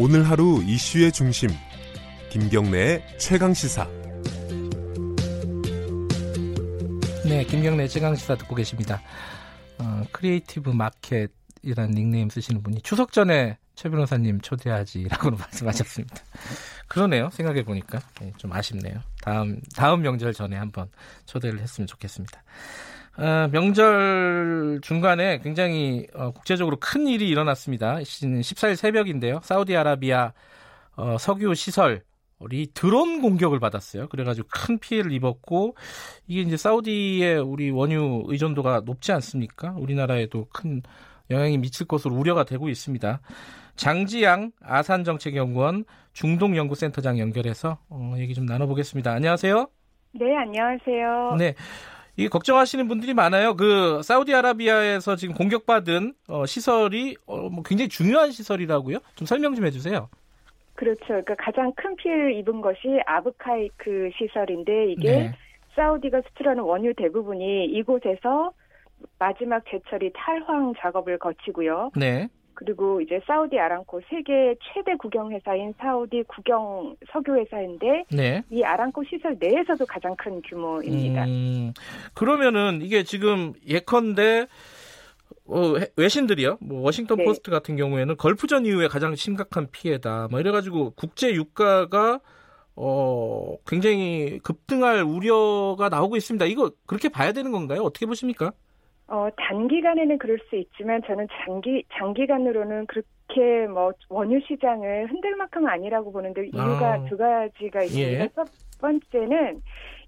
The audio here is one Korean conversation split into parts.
오늘 하루 이슈의 중심 김경래의 최강 시사. 네, 김경래 최강 시사 듣고 계십니다. 어, 크리에이티브 마켓이라는 닉네임 쓰시는 분이 추석 전에 최 변호사님 초대하지라고 말씀하셨습니다. 그러네요. 생각해 보니까 네, 좀 아쉽네요. 다음 다음 명절 전에 한번 초대를 했으면 좋겠습니다. 어, 명절 중간에 굉장히 어, 국제적으로 큰 일이 일어났습니다. 14일 새벽인데요. 사우디아라비아 어, 석유 시설 우리 드론 공격을 받았어요. 그래가지고 큰 피해를 입었고 이게 이제 사우디의 우리 원유 의존도가 높지 않습니까? 우리나라에도 큰 영향이 미칠 것으로 우려가 되고 있습니다. 장지양 아산정책연구원 중동연구센터장 연결해서 어, 얘기 좀 나눠보겠습니다. 안녕하세요. 네, 안녕하세요. 네. 이 걱정하시는 분들이 많아요. 그 사우디아라비아에서 지금 공격받은 어, 시설이 어, 뭐 굉장히 중요한 시설이라고요. 좀 설명 좀 해주세요. 그렇죠. 그러니까 가장 큰 피해를 입은 것이 아브카이크 시설인데 이게 네. 사우디가 수출하는 원유 대부분이 이곳에서 마지막 재처리 탈황 작업을 거치고요. 네. 그리고 이제 사우디 아람코 세계 최대 국영 회사인 사우디 국영 석유 회사인데 네. 이 아람코 시설 내에서도 가장 큰 규모입니다. 음, 그러면은 이게 지금 예컨대 어, 외신들이요. 뭐 워싱턴 네. 포스트 같은 경우에는 걸프전 이후에 가장 심각한 피해다. 뭐 이래 가지고 국제 유가가 어 굉장히 급등할 우려가 나오고 있습니다. 이거 그렇게 봐야 되는 건가요? 어떻게 보십니까? 어, 단기간에는 그럴 수 있지만 저는 장기, 장기간으로는 그렇게 뭐 원유 시장을 흔들 만큼은 아니라고 보는데 이유가 아. 두 가지가 있습니다. 예. 첫 번째는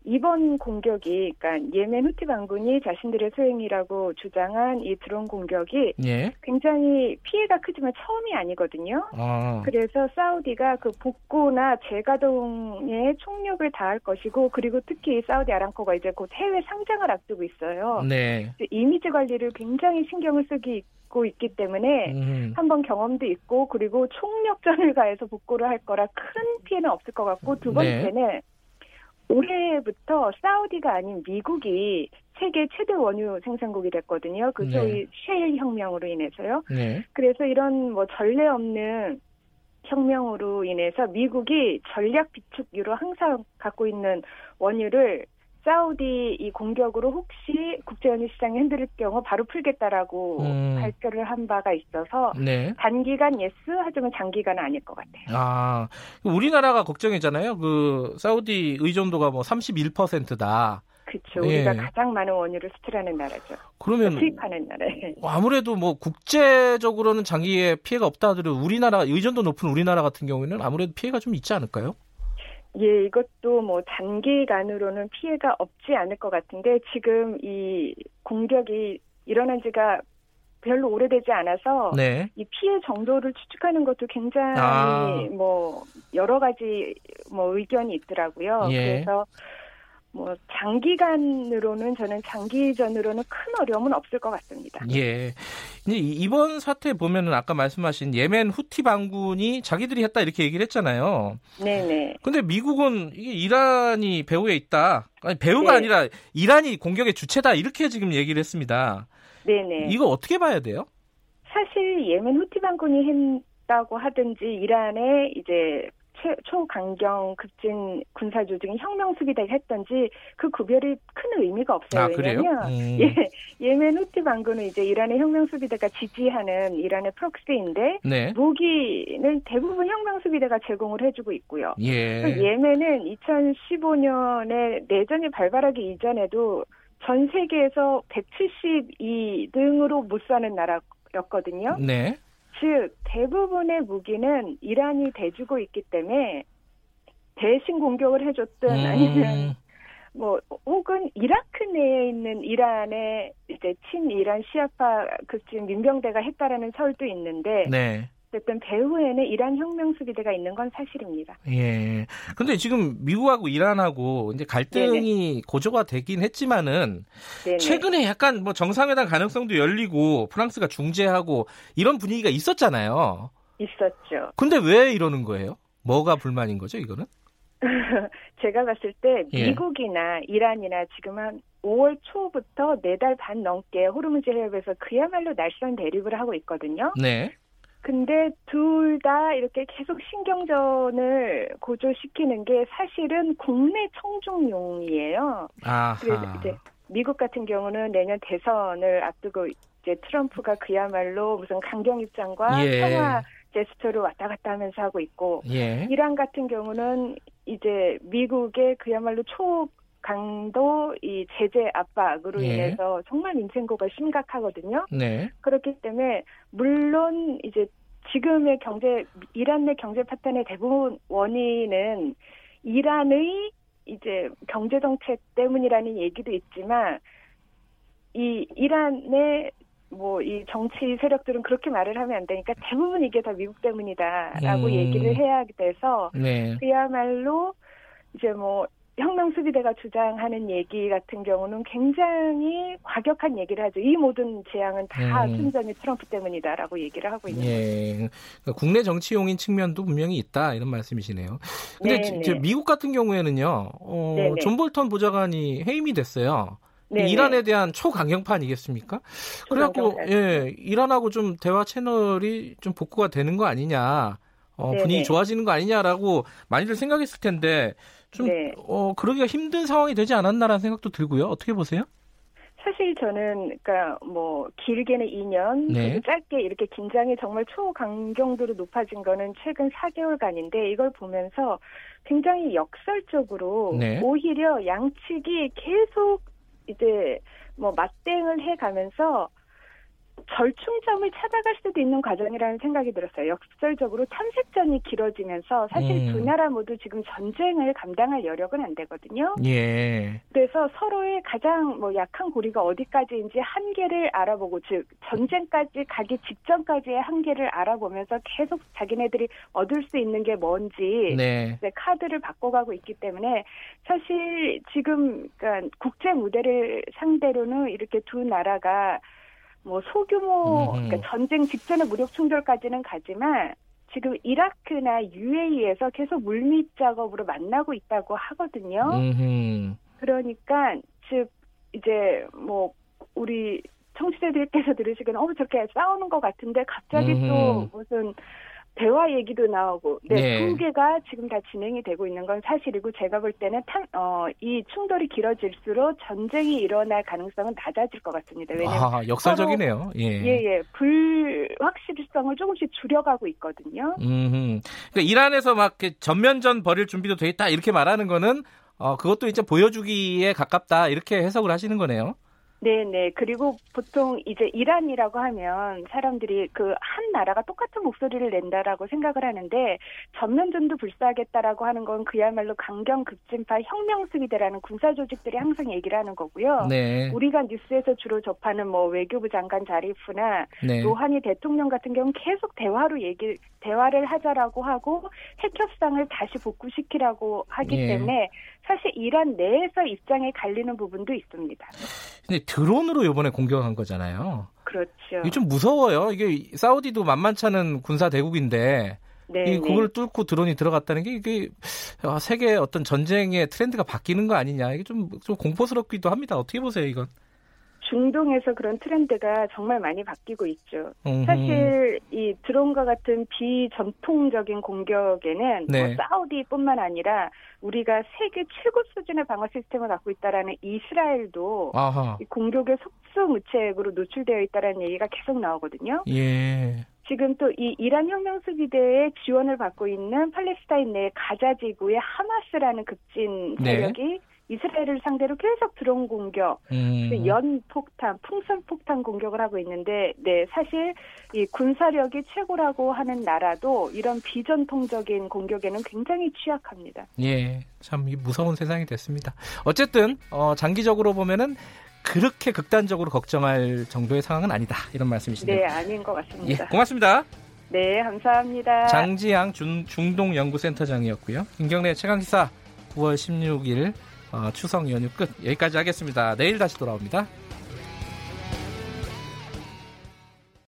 이번 공격이 그러니까 예멘 후티 반군이 자신들의 소행이라고 주장한 이 드론 공격이 예. 굉장히 피해가 크지만 처음이 아니거든요. 아. 그래서 사우디가 그 복구나 재가동에 총력을 다할 것이고 그리고 특히 사우디 아람코가 이제 곧 해외 상장을 앞두고 있어요. 네. 이미지 관리를 굉장히 신경을 쓰기 고 있기 때문에 음. 한번 경험도 있고 그리고 총력전을 가해서 복구를 할 거라 큰 피해는 없을 것 같고 두 네. 번째는 네. 올해부터 사우디가 아닌 미국이 세계 최대 원유 생산국이 됐거든요. 그 네. 소위 네. 셰일 혁명으로 인해서요. 네. 그래서 이런 뭐 전례 없는 혁명으로 인해서 미국이 전략 비축유로 항상 갖고 있는 원유를 사우디 이 공격으로 혹시 국제 원유 시장이 흔들릴 경우 바로 풀겠다라고 음. 발표를 한 바가 있어서 네. 단기간에서 하지만 장기간은 아닐 것 같아요. 아 우리나라가 걱정이잖아요. 그 사우디 의존도가 뭐 31%다. 그렇죠. 예. 우리가 가장 많은 원유를 수출하는 나라죠. 그러면 수입하는 나라. 아무래도 뭐 국제적으로는 장기에 피해가 없다 하더라도 우리나라 의존도 높은 우리나라 같은 경우에는 아무래도 피해가 좀 있지 않을까요? 예, 이것도 뭐 단기간으로는 피해가 없지 않을 것 같은데 지금 이 공격이 일어난 지가 별로 오래되지 않아서 네. 이 피해 정도를 추측하는 것도 굉장히 아. 뭐 여러 가지 뭐 의견이 있더라고요. 예. 그래서 뭐 장기간으로는 저는 장기전으로는 큰 어려움은 없을 것 같습니다. 예. 이제 이번 사태 보면은 아까 말씀하신 예멘 후티 반군이 자기들이 했다 이렇게 얘기를 했잖아요. 네네. 근데 미국은 이게 이란이 배후에 있다. 아니 배후가 네. 아니라 이란이 공격의 주체다 이렇게 지금 얘기를 했습니다. 네네. 이거 어떻게 봐야 돼요? 사실 예멘 후티 반군이 했다고 하든지 이란의 이제 초강경 급진 군사 조직이 혁명 수비대가 했던지 그 구별이 큰 의미가 없어요. 아, 왜냐하면 음. 예, 예멘 후티 반군은 이제 이란의 혁명 수비대가 지지하는 이란의 프록시인데 네. 무기는 대부분 혁명 수비대가 제공을 해주고 있고요. 예. 예멘은 2015년에 내전이 발발하기 이전에도 전 세계에서 172등으로 못 사는 나라였거든요. 네. 즉 대부분의 무기는 이란이 대주고 있기 때문에 대신 공격을 해줬든 음. 아니면 뭐 혹은 이라크 내에 있는 이란의 이제 친이란 시아파 급진 민병대가 했다라는 설도 있는데 네. 어쨌든 배후에는 이란 혁명 수비대가 있는 건 사실입니다. 예. 근데 지금 미국하고 이란하고 이제 갈등이 네네. 고조가 되긴 했지만은 네네. 최근에 약간 뭐 정상회담 가능성도 열리고 프랑스가 중재하고 이런 분위기가 있었잖아요. 있었죠. 근데 왜 이러는 거예요? 뭐가 불만인 거죠, 이거는? 제가 봤을 때 예. 미국이나 예. 이란이나 지금 한 5월 초부터 네달반 넘게 호르무즈 해협에서 그야말로 날선 대립을 하고 있거든요. 네. 근데 둘 다 이렇게 계속 신경전을 고조시키는 게 사실은 국내 청중용이에요. 아하. 그래서 이제 미국 같은 경우는 내년 대선을 앞두고 이제 트럼프가 그야말로 무슨 강경 입장과 예. 평화 제스처를 왔다 갔다 하면서 하고 있고 예. 이란 같은 경우는 이제 미국의 그야말로 초 강도 이 제재 압박으로 예. 인해서 정말 민생고가 심각하거든요. 네. 그렇기 때문에 물론 이제 지금의 경제 이란 내 경제 파탄의 대부분 원인은 이란의 이제 경제 정책 때문이라는 얘기도 있지만 이 이란의 뭐 이 정치 세력들은 그렇게 말을 하면 안 되니까 대부분 이게 다 미국 때문이다라고 음. 얘기를 해야 돼서 네. 그야말로 이제 뭐 혁명 수비대가 주장하는 얘기 같은 경우는 굉장히 과격한 얘기를 하죠. 이 모든 재앙은 다 음. 순전히 트럼프 때문이다라고 얘기를 하고 있는 거죠. 예. 그러니까 국내 정치용인 측면도 분명히 있다 이런 말씀이시네요. 근데 네, 지- 네. 저 미국 같은 경우에는요, 어, 네, 네. 존 볼턴 보좌관이 해임이 됐어요. 네, 이란에 네. 대한 초강경파 아니겠습니까? 그래갖고. 예, 이란하고 좀 대화 채널이 좀 복구가 되는 거 아니냐, 어, 네, 분위기 네. 좋아지는 거 아니냐라고 많이들 생각했을 텐데 좀 네. 어, 그러기가 힘든 상황이 되지 않았나라는 생각도 들고요. 어떻게 보세요? 사실 저는 그러니까 뭐 길게는 2년, 네. 짧게 이렇게 긴장이 정말 초강경도로 높아진 거는 최근 4개월간인데 이걸 보면서 굉장히 역설적으로 네. 오히려 양측이 계속 이제 뭐 맞대응을 해가면서 절충점을 찾아갈 수도 있는 과정이라는 생각이 들었어요. 역설적으로 참색전이 길어지면서 사실 음. 두 나라 모두 지금 전쟁을 감당할 여력은 안 되거든요. 예. 그래서 서로의 가장 뭐 약한 고리가 어디까지인지 한계를 알아보고 즉 전쟁까지 가기 직전까지의 한계를 알아보면서 계속 자기네들이 얻을 수 있는 게 뭔지 네. 카드를 바꿔가고 있기 때문에 사실 지금 그러니까 국제 무대를 상대로는 이렇게 두 나라가 뭐 소규모 음. 그러니까 전쟁 직전의 무력 충돌까지는 가지만 지금 이라크나 UAE에서 계속 물밑 작업으로 만나고 있다고 하거든요. 음. 그러니까 즉 이제 뭐 우리 청취자들께서 들으시기는 어 저렇게 싸우는 것 같은데 갑자기 음흠. 또 무슨 대화 얘기도 나오고 네, 네. 통계가 지금 다 진행이 되고 있는 건 사실이고 제가 볼 때는 탄, 어, 이 충돌이 길어질수록 전쟁이 일어날 가능성은 낮아질 것 같습니다. 왜냐하면 아, 역설적이네요. 예. 예 예 불확실성을 조금씩 줄여가고 있거든요. 음. 그러니까 이란에서 막 전면전 벌일 준비도 돼 있다 이렇게 말하는 거는 어 그것도 이제 보여주기에 가깝다 이렇게 해석을 하시는 거네요. 네네. 그리고 보통 이제 이란이라고 하면 사람들이 그 한 나라가 똑같은 목소리를 낸다라고 생각을 하는데 전면전도 불사하겠다라고 하는 건 그야말로 강경 급진파 혁명 수비대라는 군사 조직들이 항상 얘기를 하는 거고요. 네. 우리가 뉴스에서 주로 접하는 뭐 외교부 장관 자리프나 네. 로하니 대통령 같은 경우는 계속 대화로 얘기 대화를 하자라고 하고 핵 협상을 다시 복구시키라고 하기 예. 때문에 사실 이란 내에서 입장이 갈리는 부분도 있습니다. 근데 드론으로 이번에 공격한 거잖아요. 그렇죠. 이게 좀 무서워요. 이게 사우디도 만만찮은 군사 대국인데 네, 이 네. 그걸 뚫고 드론이 들어갔다는 게 이게 아, 세계 어떤 전쟁의 트렌드가 바뀌는 거 아니냐. 이게 좀, 좀 공포스럽기도 합니다. 어떻게 보세요, 이건? 중동에서 그런 트렌드가 정말 많이 바뀌고 있죠. 음흠. 사실 이 드론과 같은 비전통적인 공격에는 네. 뭐 사우디뿐만 아니라 우리가 세계 최고 수준의 방어 시스템을 갖고 있다라는 이스라엘도 공격의 속수무책으로 노출되어 있다라는 얘기가 계속 나오거든요. 예. 지금 또 이 이란 혁명 수비대의 지원을 받고 있는 팔레스타인 내 가자 지구의 하마스라는 급진 네. 세력이 이스라엘을 상대로 계속 드론 공격, 음. 그 연폭탄, 풍선폭탄 공격을 하고 있는데, 네, 사실 이 군사력이 최고라고 하는 나라도 이런 비전통적인 공격에는 굉장히 취약합니다. 예, 참이 무서운 세상이 됐습니다. 어쨌든 어, 장기적으로 보면은 그렇게 극단적으로 걱정할 정도의 상황은 아니다 이런 말씀이시네요. 네, 아닌 것 예, 같습니다. 고맙습니다. 네, 감사합니다. 장지양 중, 중동연구센터장이었고요. 김경래 최강기사 9월 16일 어, 추석 연휴 끝 여기까지 하겠습니다. 내일 다시 돌아옵니다.